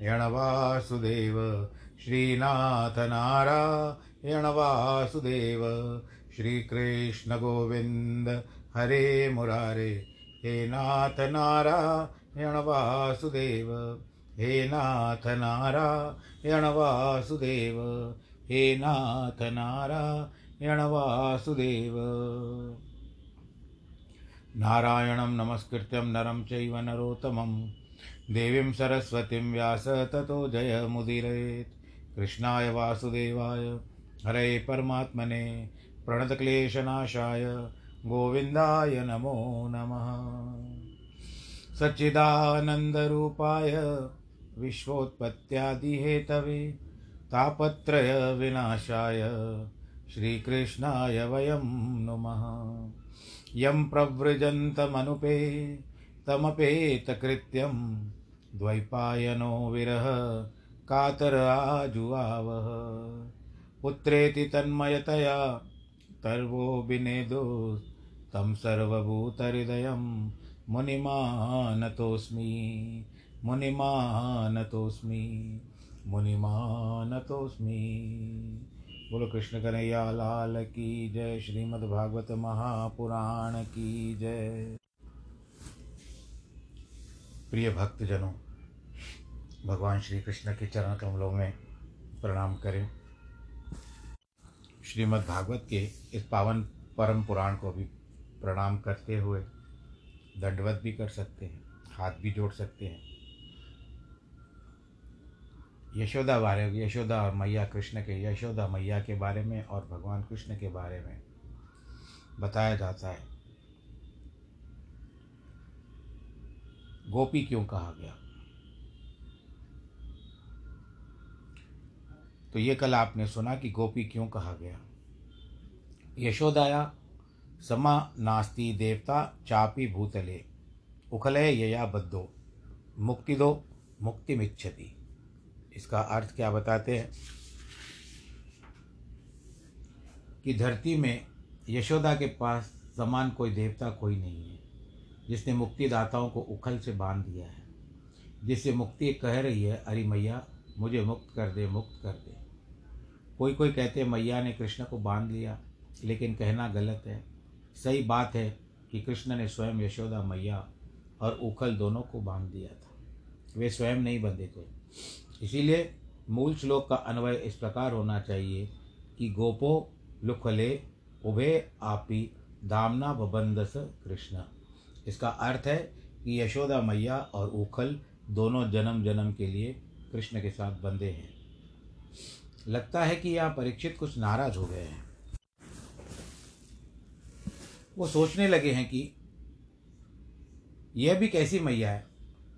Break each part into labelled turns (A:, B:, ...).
A: वासुदेव श्रीनाथ नारायण वासुदेव श्रीकृष्ण गोविन्द हरे मुरारे हे नाथ नारायण वासुदेव हे नाथ नारायण वासुदेव हे नाथ नारायण वासुदेव नारायणं नमस्कृत्यं नरं चैव नरोत्तमं देवीं सरस्वतीं व्यास ततो जयमुदीरयेत् कृष्णाय वासुदेवाय, हरे परमात्मने, प्रणतक्लेशनाशाय, गोविन्दाय नमो नमः। सच्चिदानन्दरूपाय, विश्वोत्पत्त्यादिहेतवे तापत्रयविनाशाय श्रीकृष्णाय वयं नुमः। यं प्रव्रजन्तमनुपे तमपेतकृत्यं द्वैपायनो विरह, कातर आजुआवः पुत्रेति तन्मयतया, तर्वो विनेदो, तं सर्वभूतहृदयं मुनिमानतोऽस्मि मुनिमानतोऽस्मि मुनिमानतोऽस्मि। बोलो कृष्ण कन्हैया लाल की जय, श्रीमद्भागवत महापुराण की जय। प्रिय भक्तजनों भगवान श्री कृष्ण के चरण कमलों में प्रणाम करें। श्रीमद् भागवत के इस पावन परम पुराण को भी प्रणाम करते हुए दंडवत भी कर सकते हैं, हाथ भी जोड़ सकते हैं। यशोदा बारे, यशोदा और मैया कृष्ण के, यशोदा मैया के बारे में और भगवान कृष्ण के बारे में बताया जाता है। गोपी क्यों कहा गया? तो ये कल आपने सुना कि गोपी क्यों कहा गया? यशोदाया, समा नास्ति देवता चापी भूतले उखलय यया बद्धो, मुक्ति दो, मुक्ति मिच्छति। इसका अर्थ क्या बताते हैं? कि धरती में यशोदा के पास समान कोई देवता कोई नहीं है, जिसने मुक्तिदाताओं को उखल से बाँध दिया है, जिससे मुक्ति कह रही है अरे मैया मुझे मुक्त कर दे, मुक्त कर दे। कोई कोई कहते हैं, मैया ने कृष्ण को बाँध लिया, लेकिन कहना गलत है। सही बात है कि कृष्ण ने स्वयं यशोदा, मैया और उखल दोनों को बाँध दिया था। वे स्वयं नहीं बंधे थे। इसीलिए मूल श्लोक का अन्वय इस प्रकार होना चाहिए कि गोपो लुखले उभे आपी दामना बबंदस कृष्ण। इसका अर्थ है कि यशोदा, मैया और उखल दोनों जन्म जन्म के लिए कृष्ण के साथ बंधे हैं। लगता है कि यहाँ परीक्षित कुछ नाराज़ हो गए हैं। वो सोचने लगे हैं कि यह भी कैसी मैया है,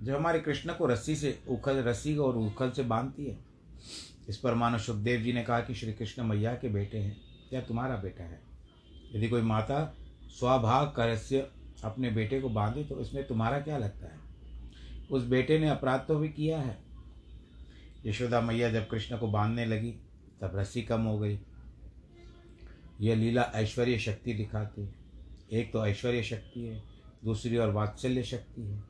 A: जो हमारे कृष्ण को रस्सी से उखल, रस्सी और उखल से बांधती है। इस पर मानो सुखदेव जी ने कहा कि श्री कृष्ण मैया के बेटे हैं या तुम्हारा बेटा है। यदि कोई माता स्वभाग करस्य अपने बेटे को बांधे तो इसमें तुम्हारा क्या लगता है? उस बेटे ने अपराध तो भी किया है। यशोदा मैया जब कृष्ण को बांधने लगी, तब रस्सी कम हो गई। यह लीला ऐश्वर्य शक्ति दिखाती है। एक तो ऐश्वर्य शक्ति है, दूसरी और वात्सल्य शक्ति है।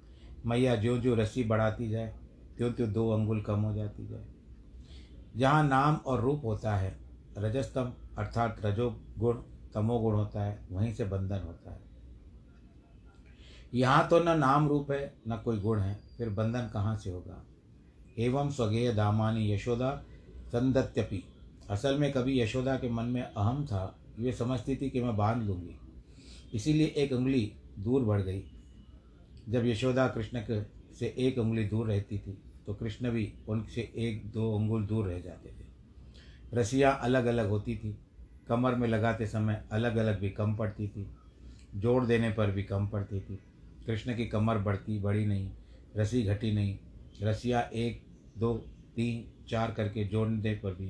A: मैया जो जो रस्सी बढ़ाती जाए त्यों त्यों दो अंगुल कम हो जाती जाए। जहाँ नाम और रूप होता है, रजस्तम अर्थात रजोगुण, तमोगुण होता है, वहीं से बंधन होता है। यहाँ तो न नाम रूप है, न कोई गुण है, फिर बंधन कहाँ से होगा? एवं स्वगेय दामानी यशोदा संदत्यपि। असल में कभी यशोदा के मन में अहम था ये समझती थी कि मैं बाँध लूँगी। इसीलिए एक उंगली दूर बढ़ गई। जब यशोदा कृष्ण के से एक उंगली दूर रहती थी तो कृष्ण भी उनसे एक दो उंगुल दूर रह जाते थे। रसियाँ अलग अलग होती थी। कमर में लगाते समय अलग अलग भी कम पड़ती थी। जोड़ देने पर भी कम पड़ती थी। कृष्ण की कमर बढ़ती बढ़ी नहीं रसी घटी नहीं। रसिया एक दो, तीन, चार करके जोड़ने पर भी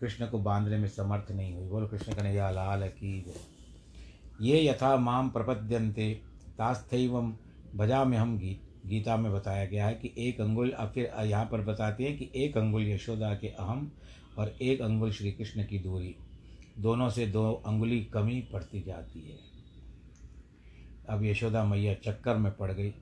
A: कृष्ण को बांधने में समर्थ नहीं हुई। बोलो, कृष्ण कन्हैया लाल की जय। ये यथा माम प्रपद्यंते तास्थैवम भजा में हम गीत, गीता में बताया गया है कि एक अंगुल, अब फिर यहाँ पर बताते हैं कि एक अंगुल यशोदा के अहम और एक अंगुल श्री कृष्ण की दूरी। दोनों से दो अंगुली कमी पड़ती जाती है। अब यशोदा मैया चक्कर में पड़ गई।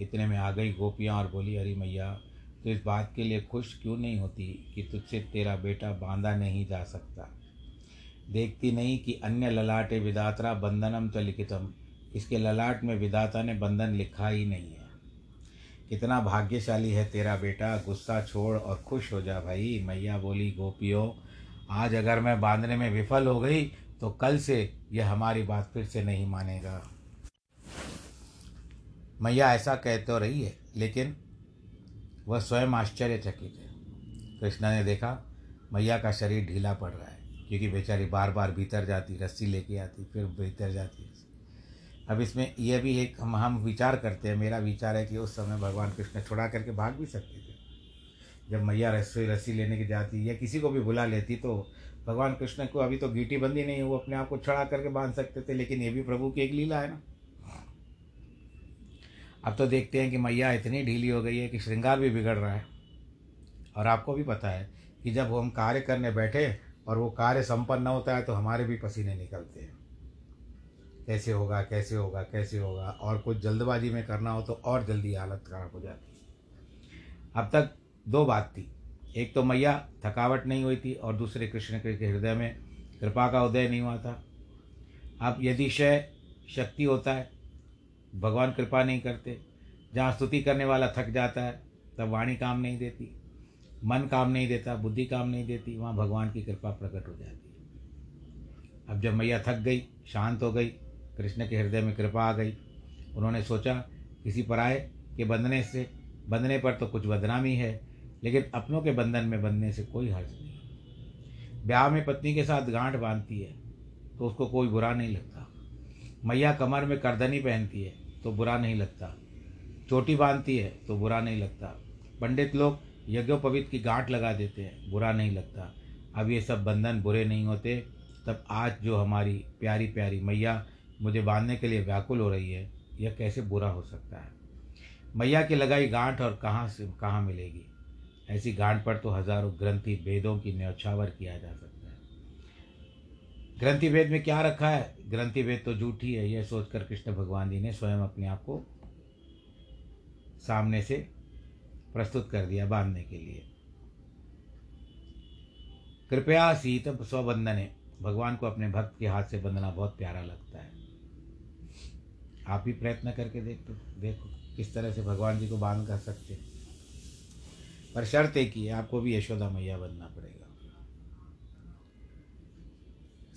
A: इतने में आ गई गोपियाँ और बोली, अरे मैया तो इस बात के लिए खुश क्यों नहीं होती कि तुझसे तेरा बेटा बांधा नहीं जा सकता? देखती नहीं कि अन्य ललाटे विदात्रा बंधनम च लिखितम इसके ललाट में विदाता ने बंधन लिखा ही नहीं है। कितना भाग्यशाली है तेरा बेटा, गुस्सा छोड़ और खुश हो जा भाई। मैया बोली, गोपियों, आज अगर मैं बांधने में विफल हो गई तो कल से यह हमारी बात फिर से नहीं मानेगा। मैया ऐसा कह तो रही है, लेकिन वह स्वयं आश्चर्यचकित है। कृष्णा ने देखा, मैया का शरीर ढीला पड़ रहा है, क्योंकि बेचारी बार बार भीतर जाती, रस्सी लेके आती, फिर भीतर जाती अब इसमें यह भी एक हम हम विचार करते हैं, मेरा विचार है कि उस समय भगवान कृष्ण छुड़ा करके भाग भी सकते थे। जब मैया रस्सी रस्सी लेने की जाती या किसी को भी बुला लेती तो भगवान कृष्ण को अभी तो गीटी बंदी नहीं, वो अपने आप को छड़ा करके बाँध सकते थे, लेकिन ये भी प्रभु की एक लीला है ना। अब तो देखते हैं कि मैया इतनी ढीली हो गई है कि श्रृंगार भी बिगड़ रहा है। और आपको भी पता है कि जब हम कार्य करने बैठे और वो कार्य संपन्न होता है तो हमारे भी पसीने निकलते हैं। कैसे होगा कैसे होगा कैसे होगा? और कुछ जल्दबाजी में करना हो तो और जल्दी हालत खराब हो जाती अब तक दो बात थी। एक तो मैया थकावट नहीं हुई थी और दूसरे कृष्ण के हृदय में कृपा का उदय नहीं हुआ था। अब यदि शय शक्ति होता है भगवान कृपा नहीं करते। जहाँ स्तुति करने वाला थक जाता है, तब वाणी काम नहीं देती, मन काम नहीं देता, बुद्धि काम नहीं देती, वहाँ भगवान की कृपा प्रकट हो जाती है। अब जब मैया थक गई, शांत हो गई, कृष्ण के हृदय में कृपा आ गई, उन्होंने सोचा, किसी पराये के बंधने से, बंधने पर तो कुछ बदनामी है, लेकिन अपनों के बंधन में बंधने से कोई हर्ज नहीं। ब्याह में पत्नी के साथ गांठ बांधती है तो उसको कोई बुरा नहीं लगता। मैया कमर में करदनी पहनती है तो बुरा नहीं लगता। चोटी बांधती है तो बुरा नहीं लगता। पंडित लोग यज्ञोपवीत की गांठ लगा देते हैं, बुरा नहीं लगता। अब ये सब बंधन बुरे नहीं होते, तब आज जो हमारी प्यारी प्यारी मैया मुझे बांधने के लिए व्याकुल हो रही है, यह कैसे बुरा हो सकता है? मैया की लगाई गांठ और कहाँ से, कहाँ मिलेगी? ऐसी गांठ पर तो हज़ारों ग्रंथि भेदों की न्यौछावर किया जा सकता ग्रंथि भेद में क्या रखा है? ग्रंथि भेद तो झूठी है, यह सोचकर कृष्ण भगवान जी ने स्वयं अपने आप को सामने से प्रस्तुत कर दिया बांधने के लिए। कृपया सीत स्वबंधने भगवान को अपने भक्त के हाथ से बंधना बहुत प्यारा लगता है। आप भी प्रयत्न करके देख, देखो किस तरह से भगवान जी को बाँध कर सकते पर शर्त एक ही है, आपको भी यशोदा मैया बनना पड़ेगा।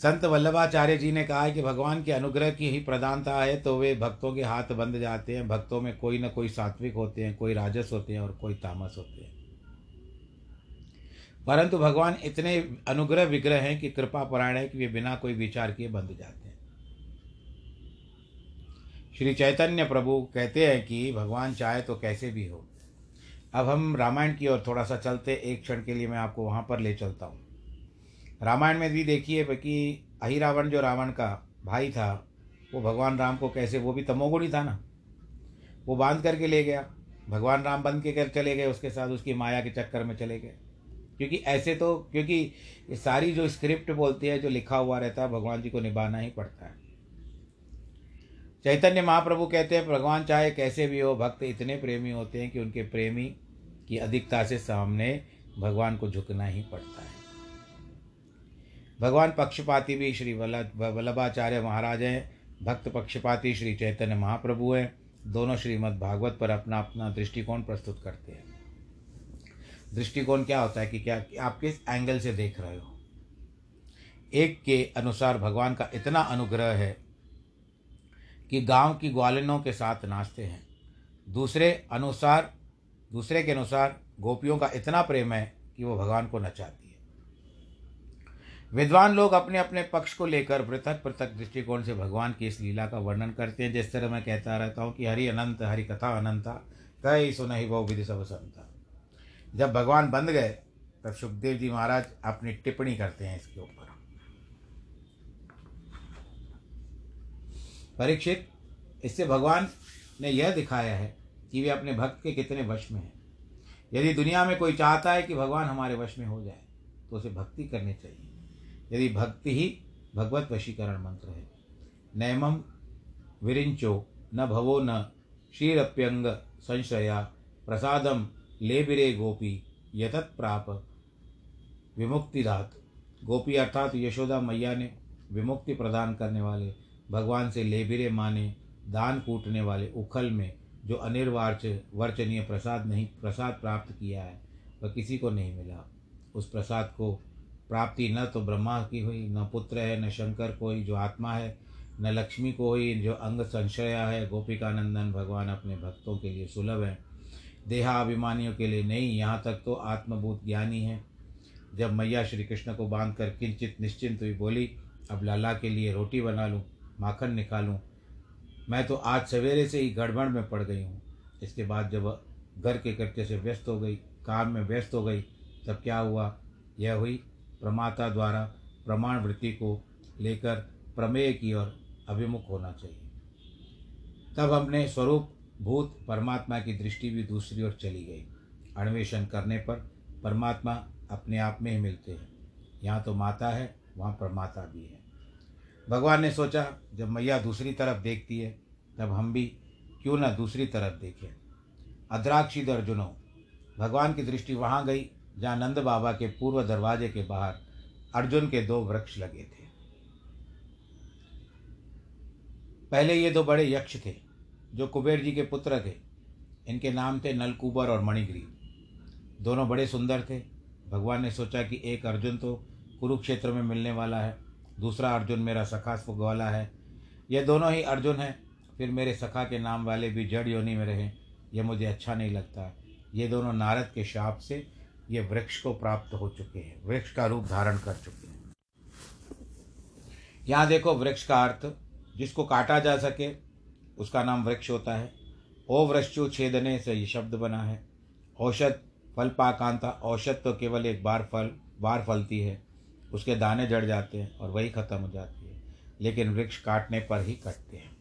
A: संत वल्लभाचार्य जी ने कहा है कि भगवान के अनुग्रह की ही प्रधानता है तो वे भक्तों के हाथ बंध जाते हैं। भक्तों में कोई ना कोई सात्विक होते हैं, कोई राजस होते हैं और कोई तामस होते हैं। परंतु भगवान इतने अनुग्रह विग्रह हैं कि कृपा परायण है कि वे बिना कोई विचार किए बंध जाते हैं। श्री चैतन्य प्रभु कहते हैं कि भगवान चाहे तो कैसे भी हो। अब हम रामायण की ओर थोड़ा सा चलते, एक क्षण के लिए मैं आपको वहाँ पर ले चलता हूँ। रामायण में भी देखिए कि अहिरावण जो रावण का भाई था, वो भगवान राम को कैसे, वो भी तमोगुणी था ना। वो बाँध करके ले गया। भगवान राम बंद के कर चले गए, उसके साथ उसकी माया के चक्कर में चले गए। क्योंकि ऐसे तो क्योंकि सारी जो स्क्रिप्ट बोलती है, जो लिखा हुआ रहता है, भगवान जी को निभाना ही पड़ता है। चैतन्य महाप्रभु कहते हैं, भगवान चाहे कैसे भी हो, भक्त इतने प्रेमी होते हैं कि उनके प्रेमी की अधिकता से सामने भगवान को झुकना ही पड़ता है। भगवान पक्षपाती भी श्री वल्लभ वल्लभाचार्य महाराज हैं, भक्त पक्षपाती श्री चैतन्य महाप्रभु हैं, दोनों श्रीमद् भागवत पर अपना अपना दृष्टिकोण प्रस्तुत करते हैं। दृष्टिकोण क्या होता है कि क्या, कि आप किस एंगल से देख रहे हो? एक के अनुसार भगवान का इतना अनुग्रह है कि गाँव की ग्वालिनों के साथ नाचते हैं। दूसरे अनुसार, दूसरे के अनुसार गोपियों का इतना प्रेम है कि वो भगवान को नचाती विद्वान लोग अपने अपने पक्ष को लेकर पृथक पृथक दृष्टिकोण से भगवान की इस लीला का वर्णन करते हैं। जिस तरह मैं कहता रहता हूँ कि हरि अनंत, हरि कथा अनंता, कई सुनहि बहु विधि सब संता जब भगवान बंद गए, तब सुखदेव जी महाराज अपनी टिप्पणी करते हैं इसके ऊपर। परीक्षित, इससे भगवान ने यह दिखाया है कि वे अपने भक्त के कितने वश में हैं। यदि दुनिया में कोई चाहता है कि भगवान हमारे वश में हो जाए तो उसे भक्ति करनी चाहिए। यदि भक्ति ही भगवत वशीकरण मंत्र है। नैमम विरिंचो न भवो न क्षीरप्यंग संशया प्रसादम लेबिरे गोपी, यतत प्राप। विमुक्तिदात। गोपी अर्थात यशोदा मैया ने विमुक्ति प्रदान करने वाले, भगवान से लेबिरे माने, दान कूटने वाले उखल में जो अनिर्वाच वर्चनीय प्रसाद नहीं, प्रसाद प्राप्त किया है, वह किसी को नहीं मिला। उस प्रसाद को प्राप्ति न तो ब्रह्मा की हुई, न पुत्र है, न शंकर को कोई, जो आत्मा है, न लक्ष्मी को हुई, जो अंग संशया है। गोपिकानंदन भगवान अपने भक्तों के लिए सुलभ है। देहाभिमानियों के लिए नहीं, यहाँ तक तो आत्मभूत ज्ञानी है। जब मैया श्री कृष्ण को बाँध कर किंचित निश्चिंत हुई बोली, अब लाला के लिए रोटी बना लूँ, माखन निकालूँ, मैं तो आज सवेरे से ही गड़बड़ में पड़ गई हूँ। इसके बाद जब घर के कृत्य से व्यस्त हो गई, काम में व्यस्त हो गई, तब क्या हुआ? यह हुई प्रमाता द्वारा प्रमाण वृत्ति को लेकर प्रमेय की ओर अभिमुख होना चाहिए। तब हमने स्वरूप भूत परमात्मा की दृष्टि भी दूसरी ओर चली गई। अन्वेषण करने पर परमात्मा अपने आप में ही मिलते हैं। यहाँ तो माता है, वहाँ परमाता भी है। भगवान ने सोचा, जब मैया दूसरी तरफ़ देखती है, तब हम भी क्यों ना दूसरी तरफ़ देखें। अद्राक्षी अर्जुनो भगवान की दृष्टि वहाँ गई जहाँ नंद बाबा के पूर्व दरवाजे के बाहर अर्जुन के दो वृक्ष लगे थे। पहले ये दो बड़े यक्ष थे, जो कुबेर जी के पुत्र थे। इनके नाम थे नलकुबर और मणिग्रीव। दोनों बड़े सुंदर थे। भगवान ने सोचा कि एक अर्जुन तो कुरुक्षेत्र में मिलने वाला है, दूसरा अर्जुन मेरा सखा वाला है। ये दोनों ही अर्जुन हैं, फिर मेरे सखा के नाम वाले भी जड़ योनि में रहें यह मुझे अच्छा नहीं लगता। ये दोनों नारद के शाप से ये वृक्ष को प्राप्त हो चुके हैं, वृक्ष का रूप धारण कर चुके हैं। यहाँ देखो वृक्ष का अर्थ, जिसको काटा जा सके, उसका नाम वृक्ष होता है। ओ वृक्षु छेदने से ये शब्द बना है। औषध, फल पाकांता, औषध तो केवल एक बार फल, बार फलती है। उसके दाने जड़ जाते हैं और वही खत्म हो जाती है। लेकिन वृक्ष काटने पर ही कटते हैं।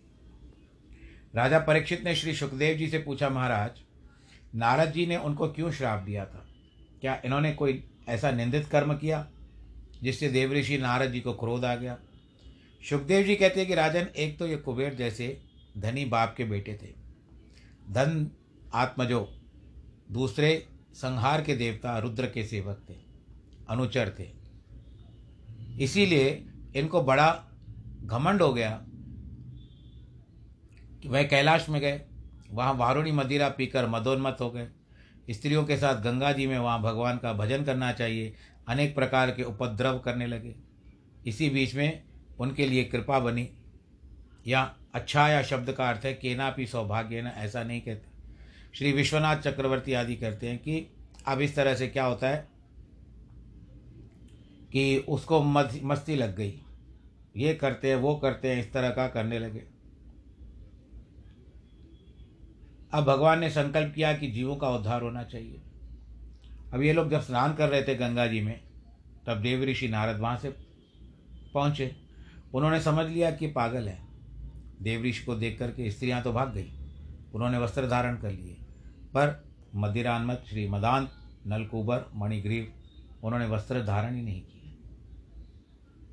A: राजा परीक्षित ने श्री सुखदेव जी से पूछा, महाराज, नारद जी ने उनको क्यों श्राप दिया था? क्या इन्होंने कोई ऐसा निंदित कर्म किया जिससे देवऋषि नारद जी को क्रोध आ गया? सुखदेव जी कहते हैं कि राजन, एक तो ये कुबेर जैसे धनी बाप के बेटे थे। धन आत्मजो दूसरे संहार के देवता, रुद्र के सेवक थे, अनुचर थे। इसीलिए इनको बड़ा घमंड हो गया कि वह कैलाश में गए, वहाँ वारुणी मदिरा पीकर मदोन्मत हो गए। स्त्रियों के साथ गंगा जी में वहाँ भगवान का भजन करना चाहिए, अनेक प्रकार के उपद्रव करने लगे। इसी बीच में उनके लिए कृपा बनी। या अच्छा या शब्द का अर्थ है, केना भी सौभाग्य ना, ऐसा नहीं कहते। श्री विश्वनाथ चक्रवर्ती आदि कहते हैं कि अब इस तरह से क्या होता है कि उसको मस्ती लग गई। ये करते हैं, वो करते हैं, इस तरह का करने लगे। अब भगवान ने संकल्प किया कि जीवों का उद्धार होना चाहिए। अब ये लोग जब स्नान कर रहे थे गंगा जी में, तब देव ऋषि नारद वहाँ से पहुँचे। उन्होंने समझ लिया कि पागल है। देव ऋषि को देख करके स्त्रियाँ तो भाग गई। उन्होंने वस्त्र धारण कर लिए। पर मदिरानमत श्री मदान नलकुबर, मणिग्रीव, उन्होंने वस्त्र धारण ही नहीं किया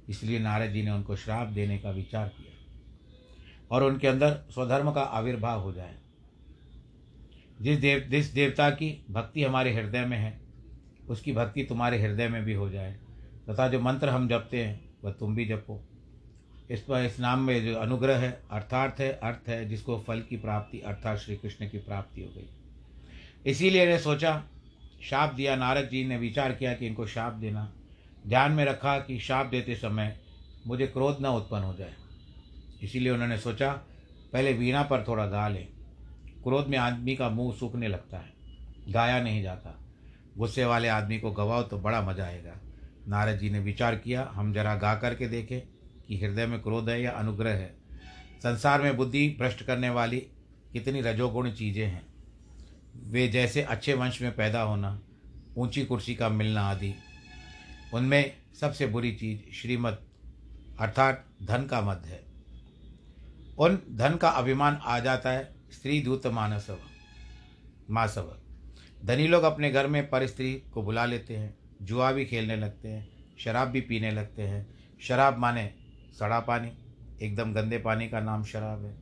A: इसलिए नारद जी ने उनको श्राप देने का विचार किया और उनके अंदर स्वधर्म का आविर्भाव हो जाए। जिस देव, जिस देवता की भक्ति हमारे हृदय में है, उसकी भक्ति तुम्हारे हृदय में भी हो जाए। तथा जो मंत्र हम जपते हैं, वह तुम भी जपो। इस पर, इस नाम में जो अनुग्रह है, अर्थार्थ है, अर्थ है, जिसको फल की प्राप्ति, अर्थात श्री कृष्ण की प्राप्ति हो गई। इसीलिए ने सोचा, शाप दिया, नारद जी ने विचार किया कि इनको शाप देना। ध्यान में रखा कि शाप देते समय मुझे क्रोध न उत्पन्न हो जाए। इसीलिए उन्होंने सोचा, पहले वीणा पर थोड़ा गा लें। क्रोध में आदमी का मुँह सूखने लगता है। गाया नहीं जाता। गुस्से वाले आदमी को गवाओ तो बड़ा मज़ा आएगा। नारद जी ने विचार किया, हम जरा गा करके देखें कि हृदय में क्रोध है या अनुग्रह है। संसार में बुद्धि भ्रष्ट करने वाली कितनी रजोगुण चीज़ें हैं। वे जैसे अच्छे वंश में पैदा होना, ऊँची कुर्सी का मिलना आदि। उनमें सबसे बुरी चीज़ श्रीमद, अर्थात धन का मद है। उन धन का अभिमान आ जाता है स्त्री दूत मानसव, मासव। धनी लोग अपने घर में पर स्त्री को बुला लेते हैं, जुआ भी खेलने लगते हैं, शराब भी पीने लगते हैं। शराब माने सड़ा पानी, एकदम गंदे पानी का नाम शराब है।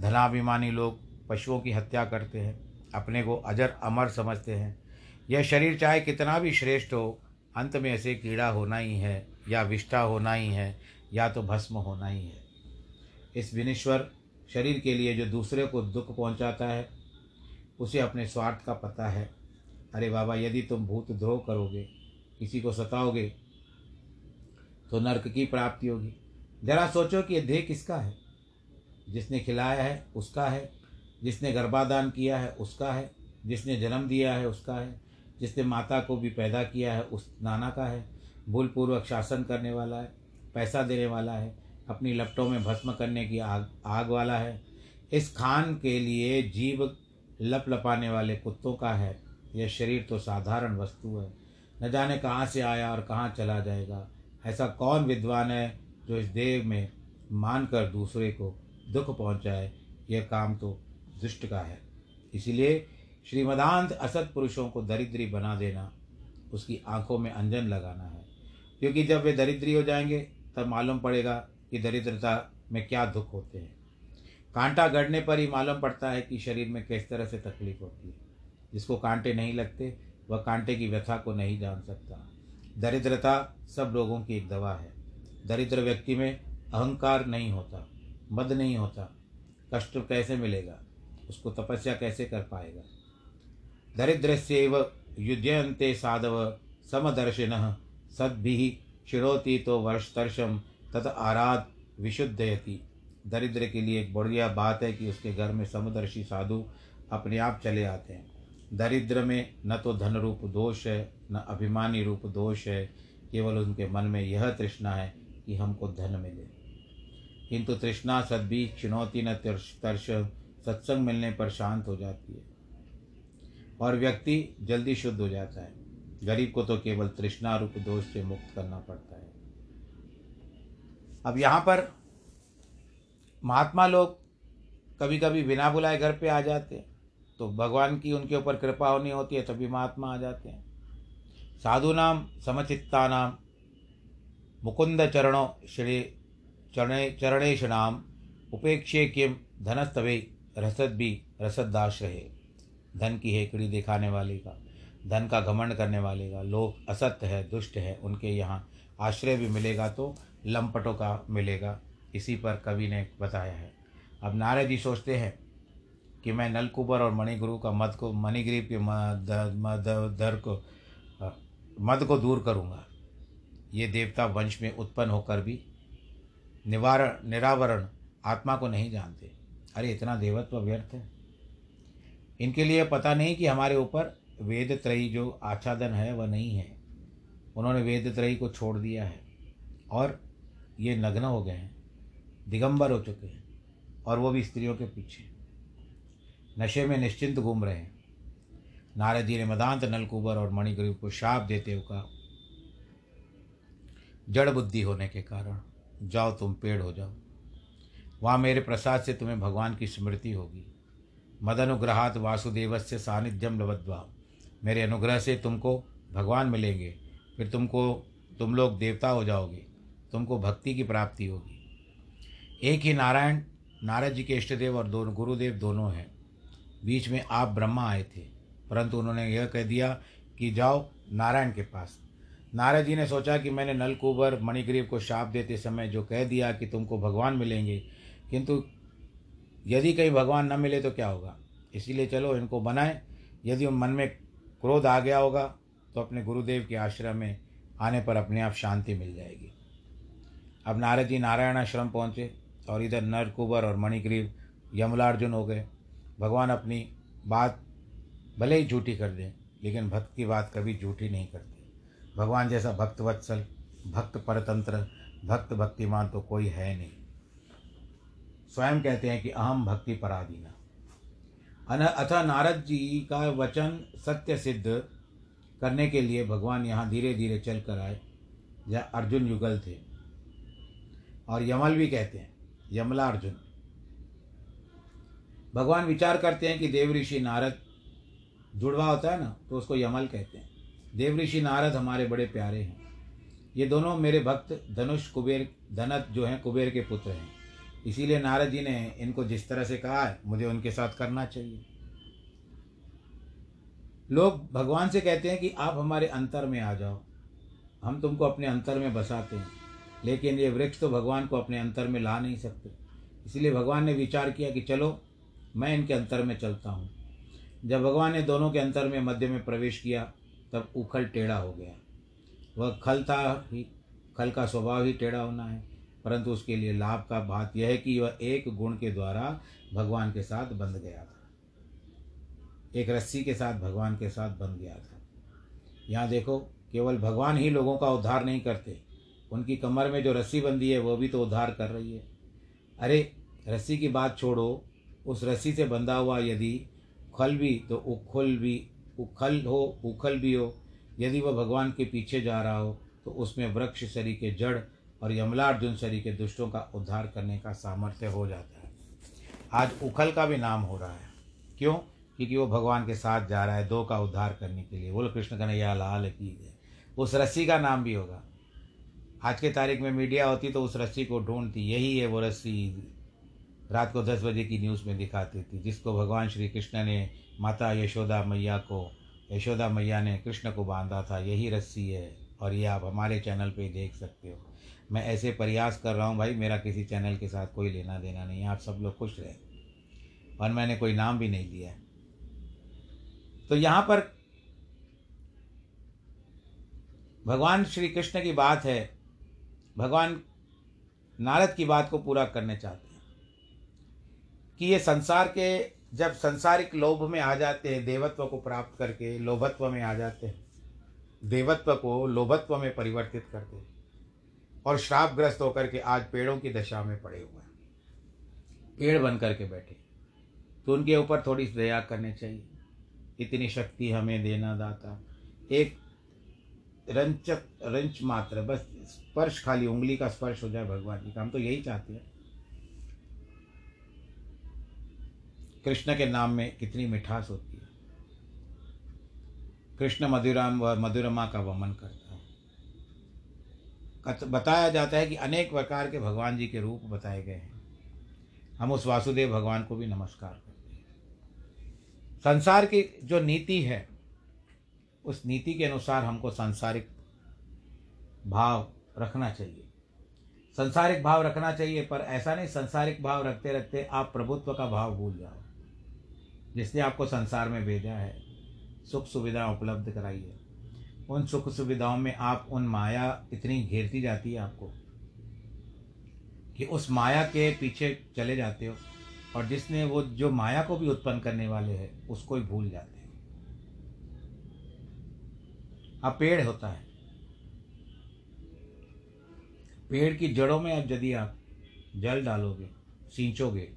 A: धनाभिमानी लोग पशुओं की हत्या करते हैं, अपने को अजर अमर समझते हैं। यह शरीर चाहे कितना भी श्रेष्ठ हो, अंत में ऐसे कीड़ा होना ही है, या विष्ठा होना ही है, या तो भस्म होना ही है। इस विनेश्वर शरीर के लिए जो दूसरे को दुख पहुंचाता है, उसे अपने स्वार्थ का पता है। अरे बाबा, यदि तुम भूत द्रोह करोगे, किसी को सताओगे तो नरक की प्राप्ति होगी। जरा सोचो कि यह देह किसका है? जिसने खिलाया है, उसका है। जिसने गर्भाधान किया है, उसका है। जिसने जन्म दिया है, उसका है। जिसने माता को भी पैदा किया है, उस नाना का है। भूलपूर्वक शासन करने वाला है, पैसा देने वाला है अपनी लपटों में भस्म करने की आग आग वाला है। इस खान के लिए जीव लप लपाने वाले कुत्तों का है। यह शरीर तो साधारण वस्तु है। न जाने कहाँ से आया और कहाँ चला जाएगा। ऐसा कौन विद्वान है जो इस देव में मानकर दूसरे को दुख पहुँचाए? यह काम तो दुष्ट का है। इसीलिए श्रीमदांत असत पुरुषों को दरिद्री बना देना, उसकी आँखों में अंजन लगाना है। क्योंकि जब वे दरिद्री हो जाएँगे, तब मालूम पड़ेगा कि दरिद्रता में क्या दुख होते हैं। कांटा गढ़ने पर ही मालूम पड़ता है कि शरीर में किस तरह से तकलीफ़ होती है। जिसको कांटे नहीं लगते, वह कांटे की व्यथा को नहीं जान सकता। दरिद्रता सब लोगों की एक दवा है। दरिद्र व्यक्ति में अहंकार नहीं होता, मद नहीं होता। कष्ट कैसे मिलेगा? उसको तपस्या कैसे कर पाएगा? दरिद्र से युध्यंते साधव समदर्शिन, सद्भि शिरोति तो वर्षतर्षम। तथा आराध विशुद्धयति दरिद्र के लिए एक बढ़िया बात है कि उसके घर में समदर्शी साधु अपने आप चले आते हैं। दरिद्र में न तो धन रूप दोष है, न अभिमानी रूप दोष है, केवल उनके मन में यह तृष्णा है कि हमको धन मिले। किंतु तृष्णा सद्भी चुनौती न तर्श सत्संग मिलने पर शांत हो जाती है। और व्यक्ति जल्दी शुद्ध हो जाता है। गरीब को तो केवल तृष्णा रूप दोष से मुक्त करना पड़ता है। अब यहाँ पर महात्मा लोग कभी कभी बिना बुलाए घर पे आ जाते हैं तो भगवान की उनके ऊपर कृपा होनी होती है तभी महात्मा आ जाते हैं। साधु नाम, समचित्ता नाम, मुकुंद चरणों, श्री चरणे, चरणेश नाम, उपेक्षे किम, धनस्तवे, रसद भी रसदाश रहे धन की हेकड़ी दिखाने वाले का, धन का घमंड करने वाले का। लोग असत्य है, दुष्ट है, उनके यहाँ आश्रय भी मिलेगा तो लंपटों का मिलेगा। इसी पर कवि ने बताया है। अब नारद जी सोचते हैं कि मैं नलकुबर और मणिगुरु का मद को मणिग्रीव के दर को मद को दूर करूँगा। ये देवता वंश में उत्पन्न होकर भी निवारण निरावरण आत्मा को नहीं जानते। अरे, इतना देवत्व व्यर्थ है। इनके लिए पता नहीं कि हमारे ऊपर वेद त्रयी जो आच्छादन है, वह नहीं है। उन्होंने वेद त्रयी को छोड़ दिया है। और ये नग्न हो गए हैं, दिगंबर हो चुके हैं, और वो भी स्त्रियों के पीछे। नशे में निश्चिंत घूम रहे हैं। नारद जी ने मदांत नलकुबर और मणिगरीब को शाप देते हुए कहा, जड़ बुद्धि होने के कारण, जाओ तुम पेड़ हो जाओ। वहाँ मेरे प्रसाद से तुम्हें भगवान की स्मृति होगी। मदनुग्रहात वासुदेव से सानिध्यम लवद्वा मेरे अनुग्रह से तुमको भगवान मिलेंगे। फिर तुमको, तुम लोग देवता हो जाओगे। तुमको भक्ति की प्राप्ति होगी। एक ही नारायण, नारद जी के इष्टदेव और दोनों गुरुदेव दोनों हैं। बीच में आप ब्रह्मा आए थे, परंतु उन्होंने यह कह दिया कि जाओ नारायण के पास। नारद जी ने सोचा कि मैंने नलकूबर, मणिग्रीव को शाप देते समय जो कह दिया कि तुमको भगवान मिलेंगे, किंतु यदि कहीं भगवान न मिले तो क्या होगा? इसीलिए चलो इनको बनाए। यदि मन में क्रोध आ गया होगा तो अपने गुरुदेव के आश्रम में आने पर अपने आप शांति मिल जाएगी। अब नारद जी नारायण आश्रम पहुँचे और इधर नरकुबर और मणिग्रीव यमलार्जुन हो गए। भगवान अपनी बात भले ही झूठी कर दें, लेकिन भक्त की बात कभी झूठी नहीं करते। भगवान जैसा भक्त वत्सल भक्त परतंत्र, भक्त भक्तिमान तो कोई है नहीं। स्वयं कहते हैं कि अहम भक्ति पराधीना। अन अथा नारद जी का वचन सत्य सिद्ध करने के लिए भगवान यहाँ धीरे धीरे चल कर आए। जहाँ अर्जुन युगल थे। और यमल भी कहते हैं यमला अर्जुन भगवान विचार करते हैं कि देव ऋषि नारद जुड़वा होता है ना तो उसको यमल कहते हैं। देव ऋषि नारद हमारे बड़े प्यारे हैं। ये दोनों मेरे भक्त धनुष कुबेर, धनत जो हैं, कुबेर के पुत्र हैं। इसीलिए नारद जी ने इनको जिस तरह से कहा है, मुझे उनके साथ करना चाहिए। लोग भगवान से कहते हैं कि आप हमारे अंतर में आ जाओ। हम तुमको अपने अंतर में बसाते हैं। लेकिन ये वृक्ष तो भगवान को अपने अंतर में ला नहीं सकते। इसलिए भगवान ने विचार किया कि चलो, मैं इनके अंतर में चलता हूँ। जब भगवान ने दोनों के अंतर में मध्य में प्रवेश किया, तब उखल टेढ़ा हो गया। वह खल था ही, खल का स्वभाव ही टेढ़ा होना है, परंतु उसके लिए लाभ का बात यह है कि वह एक गुण के द्वारा भगवान के साथ बंध गया था। एक रस्सी के साथ भगवान के साथ बंध गया था। यहाँ देखो, केवल भगवान ही लोगों का उद्धार नहीं करते। उनकी कमर में जो रस्सी बंधी है, वो भी तो उद्धार कर रही है। अरे, रस्सी की बात छोड़ो। उस रस्सी से बंधा हुआ यदि खल भी तो उखल भी, उखल हो, उखल भी हो। यदि वह भगवान के पीछे जा रहा हो तो उसमें वृक्ष शरीर के जड़ और यमलार्जुन शरीर के दुष्टों का उद्धार करने का सामर्थ्य हो जाता है। आज उखल का भी नाम हो रहा है। क्यों? क्योंकि वो भगवान के साथ जा रहा है, दो का उद्धार करने के लिए। बोलो, कृष्ण कन्हैया, लाल की उस रस्सी का नाम भी होगा। आज के तारीख में मीडिया होती तो उस रस्सी को ढूंढती। यही है वो रस्सी। रात को दस बजे की न्यूज़ में दिखाती थी, जिसको भगवान श्री कृष्ण ने, माता यशोदा मैया को, यशोदा मैया ने कृष्ण को बांधा था। यही रस्सी है और ये आप हमारे चैनल पे देख सकते हो। मैं ऐसे प्रयास कर रहा हूँ भाई, मेरा किसी चैनल के साथ कोई लेना देना नहीं आप सब लोग खुश रहे। और मैंने कोई नाम भी नहीं लिया। तो यहाँ पर भगवान श्री कृष्ण की बात है। भगवान नारद की बात को पूरा करने चाहते हैं। कि ये संसार के, जब संसारिक लोभ में आ जाते हैं, देवत्व को प्राप्त करके, लोभत्व में आ जाते हैं, देवत्व को लोभत्व में परिवर्तित करते हैं और श्रापग्रस्त होकर के आज पेड़ों की दशा में पड़े हुए हैं। पेड़ बन करके बैठे। तो उनके ऊपर थोड़ी दया करनी चाहिए। इतनी शक्ति हमें देना दाता। एक रंच रंच मात्र, बस स्पर्श खाली, उंगली का स्पर्श हो जाए भगवान जी का, हम तो यही चाहते हैं। कृष्ण के नाम में कितनी मिठास होती है। कृष्ण मधुराम व मधुरमा का वमन करता है। बताया जाता है कि अनेक प्रकार के भगवान जी के रूप बताए गए हैं। हम उस वासुदेव भगवान को भी नमस्कार करते हैं। संसार की जो नीति है उस नीति के अनुसार हमको सांसारिक भाव रखना चाहिए। संसारिक भाव रखना चाहिए, पर ऐसा नहीं, संसारिक भाव रखते रखते आप प्रभुत्व का भाव भूल जाओ। जिसने आपको संसार में भेजा है, सुख सुविधा उपलब्ध कराई है। उन सुख सुविधाओं में आप, उन माया इतनी घेरती जाती है आपको कि उस माया के पीछे चले जाते हो, और जिसने वो, जो माया को भी उत्पन्न करने वाले हैं, उसको ही भूल जाते अब पेड़ होता है। पेड़ की जड़ों में अब यदि आप जल डालोगे, सींचोगे,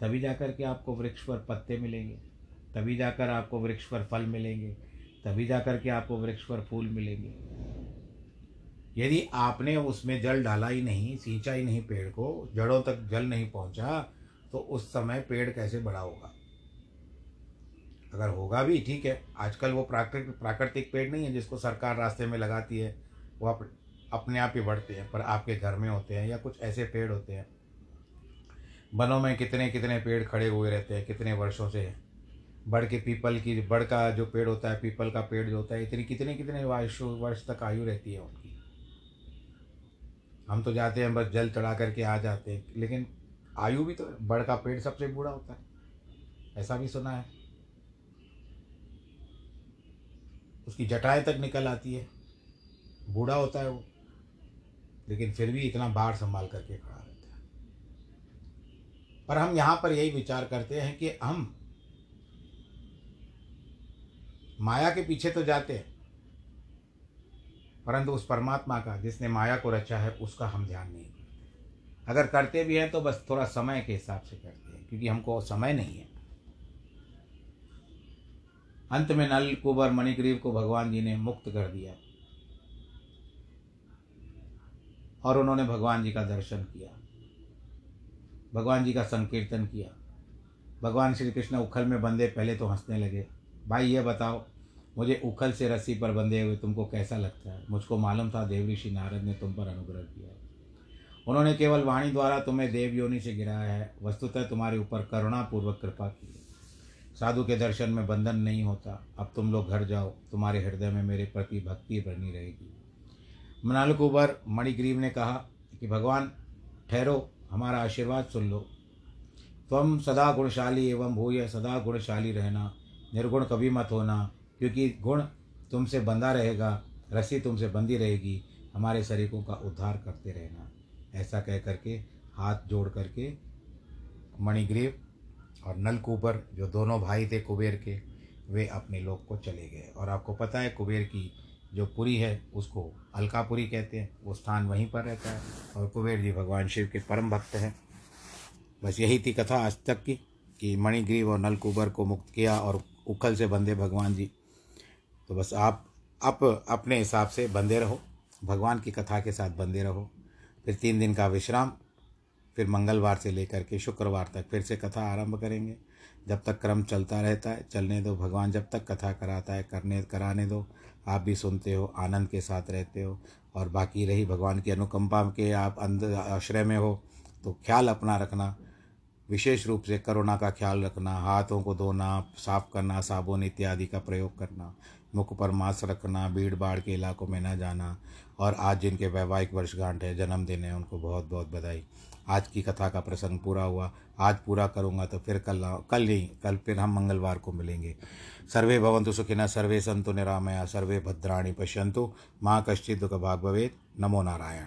A: तभी जाकर के आपको वृक्ष पर पत्ते मिलेंगे, तभी जाकर आपको वृक्ष पर फल मिलेंगे, तभी जाकर के आपको वृक्ष पर फूल मिलेंगे। यदि आपने उसमें जल डाला ही नहीं, सींचा ही नहीं पेड़ को, जड़ों तक जल नहीं पहुँचा तो उस समय पेड़ कैसे बड़ा होगा? अगर होगा भी, ठीक है, आजकल वो प्राकृतिक प्राकृतिक पेड़ नहीं है जिसको सरकार रास्ते में लगाती है, वो आप अपने आप ही बढ़ते हैं, पर आपके घर में होते हैं या कुछ ऐसे पेड़ होते हैं। वनों में कितने कितने पेड़ खड़े हुए रहते हैं, कितने वर्षों से बड़ के पीपल की बड़ का जो पेड़ होता है, पीपल का पेड़ जो होता है, इतनी, कितने कितने वायु वर्ष तक आयु रहती है उनकी। हम तो जाते हैं, बस जल चढ़ा करके आ जाते हैं, लेकिन आयु भी तो बड़ का पेड़ सबसे बूढ़ा होता है। ऐसा भी सुना है। उसकी जटाएँ तक निकल आती है। बूढ़ा होता है वो। लेकिन फिर भी इतना बाढ़ संभाल करके खड़ा रहता है। पर हम यहाँ पर यही विचार करते हैं कि हम माया के पीछे तो जाते हैं, परंतु उस परमात्मा का, जिसने माया को रचा है, उसका हम ध्यान नहीं करते। अगर करते भी हैं तो बस थोड़ा समय के हिसाब से करते हैं, क्योंकि हमको समय नहीं है। अंत में नल कुबर मणिग्रीव को भगवान जी ने मुक्त कर दिया और उन्होंने भगवान जी का दर्शन किया। भगवान जी का संकीर्तन किया। भगवान श्री कृष्ण उखल में बंधे पहले तो हंसने लगे, भाई, ये बताओ, मुझे उखल से रस्सी पर बंधे हुए तुमको कैसा लगता है? मुझको मालूम था देव ऋषि नारद ने तुम पर अनुग्रह किया है। उन्होंने केवल वाणी द्वारा तुम्हें देव योनि से गिराया है, वस्तुतः तुम्हारे ऊपर करुणापूर्वक कृपा की है। साधु के दर्शन में बंधन नहीं होता। अब तुम लोग घर जाओ, तुम्हारे हृदय में मेरे प्रति भक्ति बनी रहेगी। मनालकुबर मणिग्रीव ने कहा कि भगवान, ठहरो, हमारा आशीर्वाद सुन लो। तुम सदा गुणशाली एवं भूय, सदा गुणशाली रहना। निर्गुण कभी मत होना, क्योंकि गुण तुमसे बंधा रहेगा, रस्सी तुमसे बंधी रहेगी। हमारे शरीकों का उद्धार करते रहना। ऐसा कह करके हाथ जोड़ करके मणिग्रीव और नलकूबर, जो दोनों भाई थे कुबेर के, वे अपने लोग को चले गए। और आपको पता है, कुबेर की जो पुरी है, उसको अलकापुरी कहते हैं। वो स्थान वहीं पर रहता है। और कुबेर जी भगवान शिव के परम भक्त हैं। बस यही थी कथा आज तक की, कि मणिग्रीव और नलकूबर को मुक्त किया और उखल से बंधे भगवान जी। तो बस आप आप अपने हिसाब से बंधे रहो। भगवान की कथा के साथ बंधे रहो। फिर तीन दिन का विश्राम फिर मंगलवार से लेकर के शुक्रवार तक फिर से कथा आरंभ करेंगे। जब तक क्रम चलता रहता है, चलने दो भगवान, जब तक कथा कराता है, करने, कराने दो। आप भी सुनते हो, आनंद के साथ रहते हो और बाकी रही भगवान की अनुकंपा के आप अंदर आश्रय में हो तो ख्याल अपना रखना। विशेष रूप से करुणा का ख्याल रखना, हाथों को धोना, साफ़ करना, साबुन इत्यादि का प्रयोग करना। मुख पर मास्क रखना भीड़ भाड़ के इलाकों में न जाना। और आज जिनके वैवाहिक वर्षगांठ है, जन्मदिन है, उनको बहुत बहुत बधाई। आज की कथा का प्रसंग पूरा हुआ। आज पूरा करूँगा तो फिर कल कल नहीं, कल फिर हम मंगलवार को मिलेंगे। सर्वे भवंतु सुखिना सर्वे संतु निरामया, सर्वे भद्राणी पश्यंतु माँ कश्चित दुख भाग भवेद नमो नारायण।